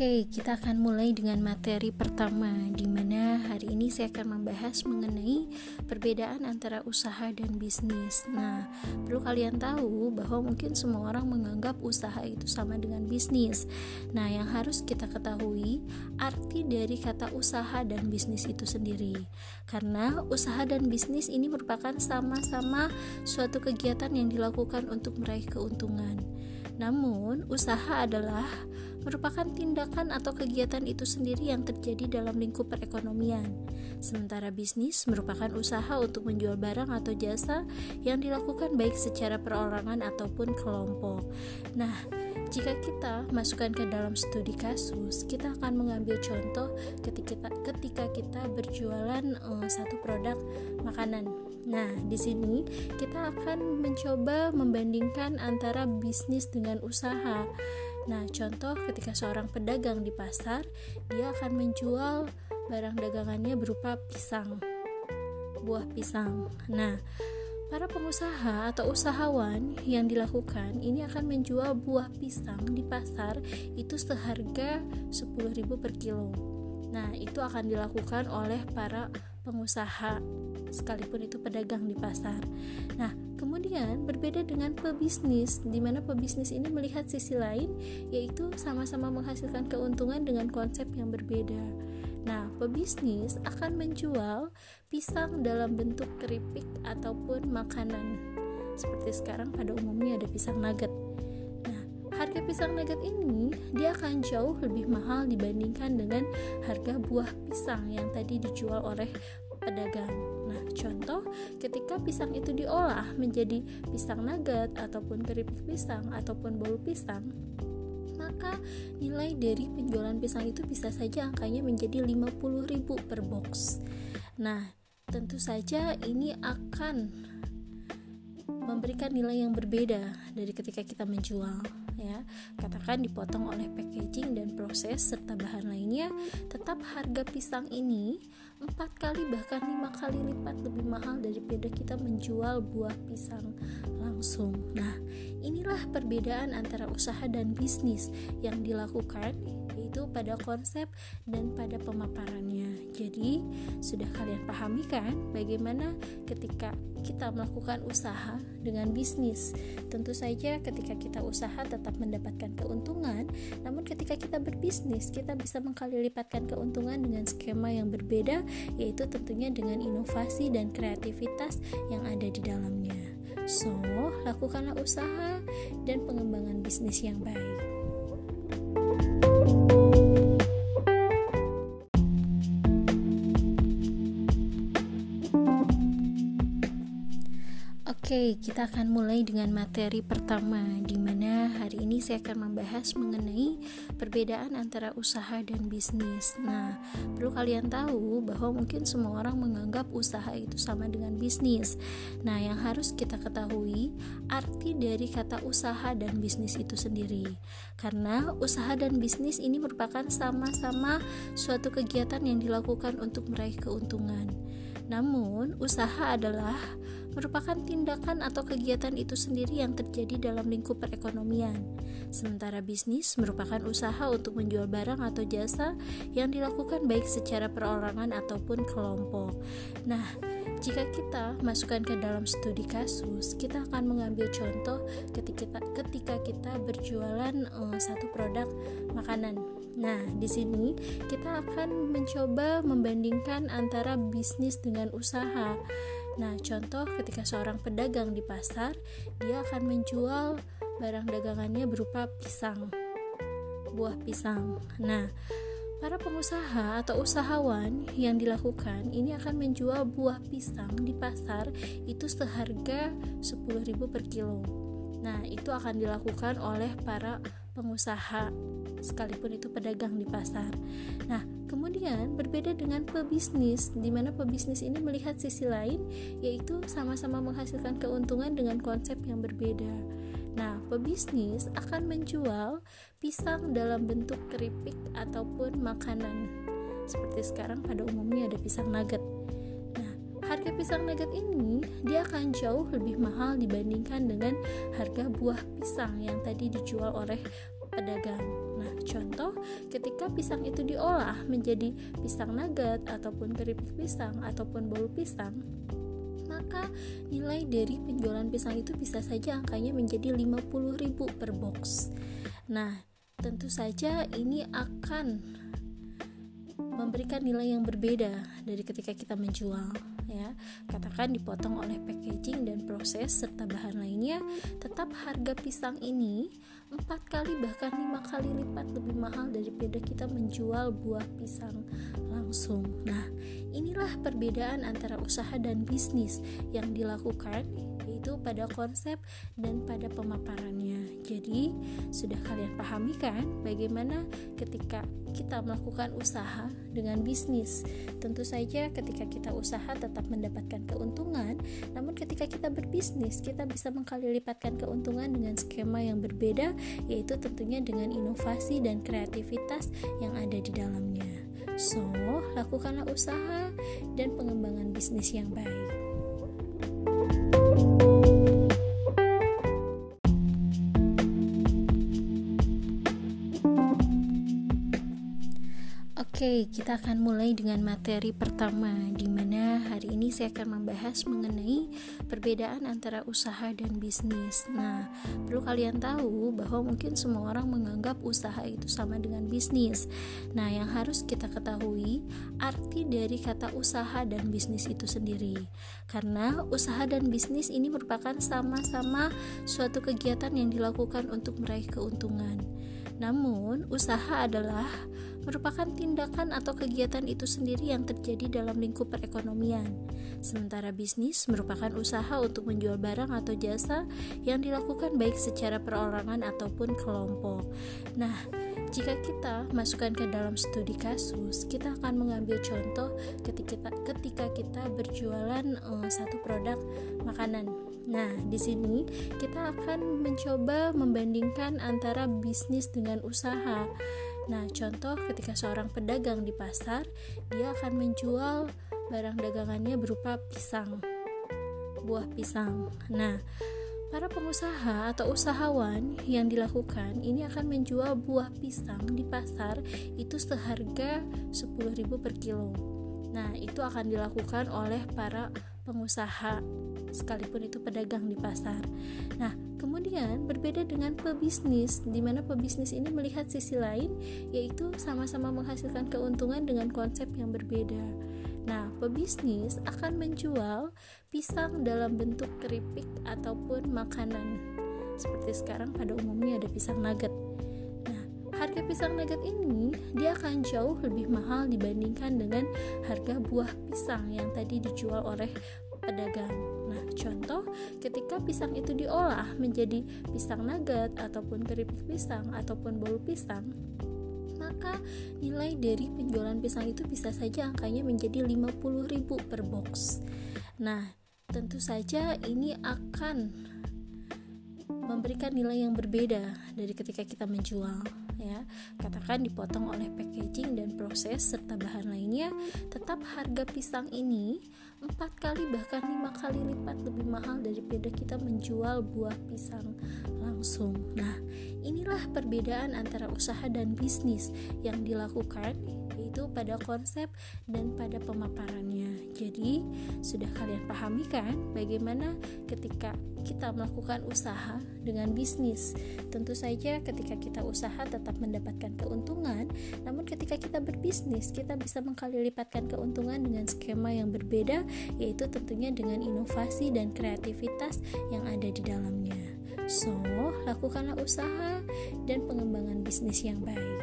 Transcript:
Oke, kita akan mulai dengan materi pertama di mana hari ini saya akan membahas mengenai perbedaan antara usaha dan bisnis. Nah, perlu kalian tahu bahwa mungkin semua orang menganggap usaha itu sama dengan bisnis. Nah, yang harus kita ketahui arti dari kata usaha dan bisnis itu sendiri. Karena usaha dan bisnis ini merupakan sama-sama suatu kegiatan yang dilakukan untuk meraih keuntungan. Namun, usaha adalah merupakan tindakan atau kegiatan itu sendiri yang terjadi dalam lingkup perekonomian. Sementara bisnis merupakan usaha untuk menjual barang atau jasa yang dilakukan baik secara perorangan ataupun kelompok. Nah, jika kita masukkan ke dalam studi kasus, kita akan mengambil contoh ketika kita, ketika kita berjualan uh, satu produk makanan. Nah, di sini kita akan mencoba membandingkan antara bisnis dengan usaha. Nah, contoh ketika seorang pedagang di pasar, dia akan menjual barang dagangannya berupa pisang, buah pisang. Nah, para pengusaha atau usahawan yang dilakukan ini akan menjual buah pisang di pasar itu seharga 10.000 per kilo. Nah, itu akan dilakukan oleh para pengusaha sekalipun itu pedagang di pasar. Nah, kemudian berbeda dengan pebisnis di mana pebisnis ini melihat sisi lain yaitu sama-sama menghasilkan keuntungan dengan konsep yang berbeda. Nah, pebisnis akan menjual pisang dalam bentuk keripik ataupun makanan. Seperti sekarang pada umumnya ada pisang nugget. Nah, harga pisang nugget ini dia akan jauh lebih mahal dibandingkan dengan harga buah pisang yang tadi dijual oleh pedagang. Nah, contoh ketika pisang itu diolah menjadi pisang nugget ataupun keripik pisang ataupun bolu pisang, maka nilai dari penjualan pisang itu bisa saja angkanya menjadi 50.000 per box. Nah, tentu saja ini akan memberikan nilai yang berbeda dari ketika kita menjual ya katakan dipotong oleh packaging dan proses serta bahan lainnya. Tetap harga pisang ini empat kali bahkan lima kali lipat lebih mahal daripada kita menjual buah pisang langsung. Nah inilah perbedaan antara usaha dan bisnis yang dilakukan yaitu pada konsep dan pada pemaparannya. Jadi, sudah kalian pahami kan bagaimana ketika kita melakukan usaha dengan bisnis? Tentu saja ketika kita usaha tetap mendapatkan keuntungan, namun ketika kita berbisnis, kita bisa mengkali lipatkan keuntungan dengan skema yang berbeda, yaitu tentunya dengan inovasi dan kreativitas yang ada di dalamnya. So, lakukanlah usaha dan pengembangan bisnis yang baik. Oke, kita akan mulai dengan materi pertama di mana hari ini saya akan membahas mengenai perbedaan antara usaha dan bisnis. Nah, perlu kalian tahu bahwa mungkin semua orang menganggap usaha itu sama dengan bisnis. Nah, yang harus kita ketahui arti dari kata usaha dan bisnis itu sendiri. Karena usaha dan bisnis ini merupakan sama-sama suatu kegiatan yang dilakukan untuk meraih keuntungan. Namun, usaha adalah merupakan tindakan atau kegiatan itu sendiri yang terjadi dalam lingkup perekonomian. Sementara bisnis merupakan usaha untuk menjual barang atau jasa yang dilakukan baik secara perorangan ataupun kelompok. Nah, jika kita masukkan ke dalam studi kasus, kita akan mengambil contoh ketika kita, ketika kita berjualan uh, satu produk makanan. Nah, di sini kita akan mencoba membandingkan antara bisnis dengan usaha. Nah, contoh ketika seorang pedagang di pasar, dia akan menjual barang dagangannya berupa pisang, buah pisang. Nah, para pengusaha atau usahawan yang dilakukan ini akan menjual buah pisang di pasar itu seharga 10.000 per kilo. Nah, itu akan dilakukan oleh para pengusaha sekalipun itu pedagang di pasar. Nah, kemudian berbeda dengan pebisnis di mana pebisnis ini melihat sisi lain yaitu sama-sama menghasilkan keuntungan dengan konsep yang berbeda. Nah, pebisnis akan menjual pisang dalam bentuk keripik ataupun makanan. Seperti sekarang pada umumnya ada pisang nugget. Nah, harga pisang nugget ini dia akan jauh lebih mahal dibandingkan dengan harga buah pisang yang tadi dijual oleh pedagang. Nah, contoh ketika pisang itu diolah menjadi pisang nugget ataupun keripik pisang ataupun bolu pisang, maka nilai dari penjualan pisang itu bisa saja angkanya menjadi 50.000 per box. Nah, tentu saja ini akan memberikan nilai yang berbeda dari ketika kita menjual ya katakan dipotong oleh packaging dan proses serta bahan lainnya tetap harga pisang ini empat kali bahkan lima kali lipat lebih mahal daripada kita menjual buah pisang langsung nah inilah perbedaan antara usaha dan bisnis yang dilakukan yaitu pada konsep dan pada pemaparannya. Jadi, sudah kalian pahami kan bagaimana ketika kita melakukan usaha dengan bisnis? Tentu saja ketika kita usaha tetap mendapatkan keuntungan, namun ketika kita berbisnis, kita bisa mengkali lipatkan keuntungan dengan skema yang berbeda, yaitu tentunya dengan inovasi dan kreativitas yang ada di dalamnya. So, lakukanlah usaha dan pengembangan bisnis yang baik. Oke, kita akan mulai dengan materi pertama di mana hari ini saya akan membahas mengenai perbedaan antara usaha dan bisnis. Nah, perlu kalian tahu bahwa mungkin semua orang menganggap usaha itu sama dengan bisnis. Nah, yang harus kita ketahui arti dari kata usaha dan bisnis itu sendiri. Karena usaha dan bisnis ini merupakan sama-sama suatu kegiatan yang dilakukan untuk meraih keuntungan. Namun, usaha adalah merupakan tindakan atau kegiatan itu sendiri yang terjadi dalam lingkup perekonomian. Sementara bisnis merupakan usaha untuk menjual barang atau jasa yang dilakukan baik secara perorangan ataupun kelompok. Nah, jika kita masukkan ke dalam studi kasus, kita akan mengambil contoh ketika kita berjualan uh, satu produk makanan. Nah, di sini kita akan mencoba membandingkan antara bisnis dengan usaha. Nah, contoh ketika seorang pedagang di pasar, dia akan menjual barang dagangannya berupa pisang, buah pisang. Nah, para pengusaha atau usahawan yang dilakukan ini akan menjual buah pisang di pasar itu seharga 10.000 per kilo. Nah, itu akan dilakukan oleh para pengusaha sekalipun itu pedagang di pasar. Nah, kemudian berbeda dengan pebisnis di mana pebisnis ini melihat sisi lain yaitu sama-sama menghasilkan keuntungan dengan konsep yang berbeda. Nah, pebisnis akan menjual pisang dalam bentuk keripik ataupun makanan. Seperti sekarang pada umumnya ada pisang nugget. Nah, harga pisang nugget ini dia akan jauh lebih mahal dibandingkan dengan harga buah pisang yang tadi dijual oleh pedagang. Nah, contoh ketika pisang itu diolah menjadi pisang nugget ataupun keripik pisang ataupun bolu pisang, maka nilai dari penjualan pisang itu bisa saja angkanya menjadi 50.000 per box. Nah, tentu saja ini akan memberikan nilai yang berbeda dari ketika kita menjual ya katakan dipotong oleh packaging dan proses serta bahan lainnya. Tetap harga pisang ini empat kali bahkan lima kali lipat lebih mahal daripada kita menjual buah pisang langsung. Nah inilah perbedaan antara usaha dan bisnis yang dilakukan yaitu pada konsep dan pada pemaparannya. Jadi, sudah kalian pahami kan bagaimana ketika kita melakukan usaha dengan bisnis? Tentu saja ketika kita usaha tetap mendapatkan keuntungan, namun ketika kita berbisnis, kita bisa mengkali lipatkan keuntungan dengan skema yang berbeda, yaitu tentunya dengan inovasi dan kreativitas yang ada di dalamnya. So, lakukanlah usaha dan pengembangan bisnis yang baik.